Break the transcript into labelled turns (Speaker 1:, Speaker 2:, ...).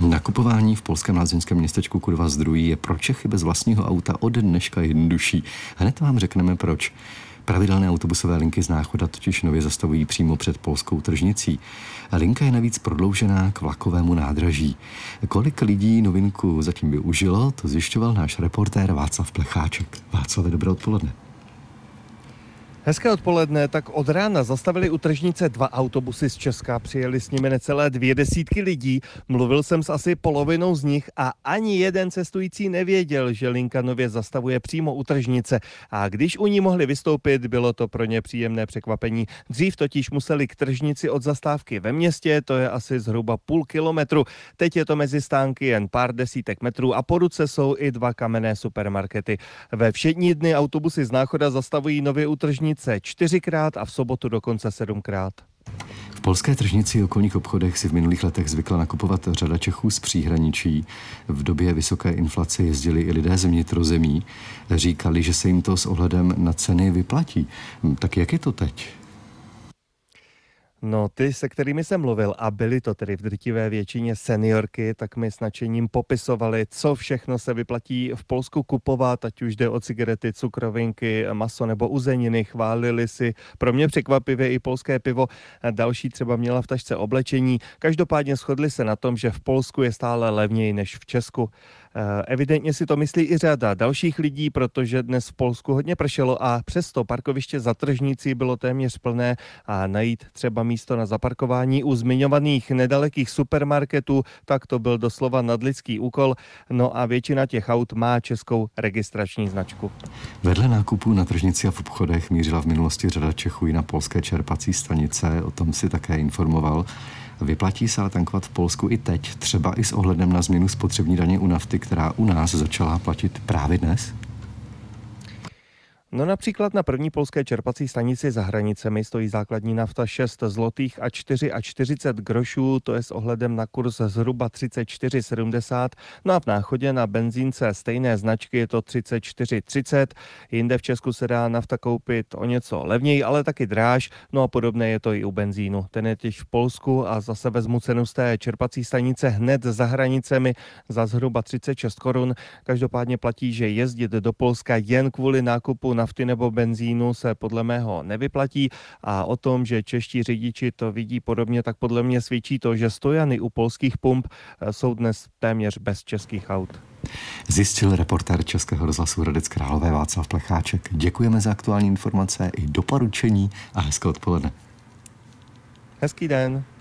Speaker 1: Nakupování v polském lázeňském městečku Kurva zdrují je pro Čechy bez vlastního auta od dneška jednodušší. Hned vám řekneme proč. Pravidelné autobusové linky z Náchoda totiž nově zastavují přímo před polskou tržnicí. Linka je navíc prodloužená k vlakovému nádraží. Kolik lidí novinku zatím využilo, to zjišťoval náš reportér Václav Plecháček. Václav, dobré odpoledne.
Speaker 2: Hezké odpoledne, tak od rána zastavili u tržnice dva autobusy z Česka, přijeli s nimi necelé dvě desítky lidí, mluvil jsem s asi polovinou z nich a ani jeden cestující nevěděl, že linka nově zastavuje přímo u tržnice a když u ní mohli vystoupit, bylo to pro ně příjemné překvapení. Dřív totiž museli k tržnici od zastávky ve městě, to je asi zhruba půl kilometru, teď je to mezi stánky jen pár desítek metrů a po ruce jsou i dva kamenné supermarkety. Ve všední dny autobusy z Náchoda zastavují nově u tržnice tržnice čtyřikrát a v sobotu dokonce sedmkrát.
Speaker 1: V polské tržnici i okolních obchodech si v minulých letech zvykla nakupovat řada Čechů z příhraničí. V době vysoké inflace jezdili i lidé z vnitrozemí. Říkali, že se jim to s ohledem na ceny vyplatí. Tak jak je to teď?
Speaker 2: No, ty, se kterými jsem mluvil, a byly to tedy v drtivé většině seniorky, tak mi s nadšením popisovali, co všechno se vyplatí v Polsku kupovat, ať už jde o cigarety, cukrovinky, maso nebo uzeniny. Chválili si pro mě překvapivě i polské pivo. Další třeba měla v tašce oblečení. Každopádně shodli se na tom, že v Polsku je stále levněji než v Česku. Eh, evidentně si to myslí i řada dalších lidí, protože dnes v Polsku hodně pršelo a přesto parkoviště za tržnicí bylo téměř plné a najít třeba místo na zaparkování u zmiňovaných nedalekých supermarketů, tak to byl doslova nadlidský úkol. No a většina těch aut má českou registrační značku.
Speaker 1: Vedle nákupů na tržnici a v obchodech mířila v minulosti řada Čechů i na polské čerpací stanice, o tom si také informoval. Vyplatí se ale tankovat v Polsku i teď, třeba i s ohledem na změnu spotřební daně u nafty, která u nás začala platit právě dnes?
Speaker 2: No například na první polské čerpací stanici za hranicemi stojí základní nafta 6 zlotých a 4 a 40 grošů, to je s ohledem na kurz zhruba 34,70. No a v náchodě na benzínce stejné značky je to 34,30. Jinde v Česku se dá nafta koupit o něco levněji, ale taky dráž. No a podobné je to i u benzínu. Ten je těž v Polsku a zase vezmu cenu z té čerpací stanice hned za hranicemi za zhruba 36 korun. Každopádně platí, že jezdit do Polska jen kvůli nákupu nafty nebo benzínu se podle mého nevyplatí a o tom, že čeští řidiči to vidí podobně, tak podle mě svědčí to, že stojany u polských pump eh, jsou dnes téměř bez českých aut.
Speaker 1: Zjistil reportér Českého rozhlasu Hradec Králové Václav Plecháček. Děkujeme za aktuální informace i doporučení a hezké odpoledne.
Speaker 2: Hezký den.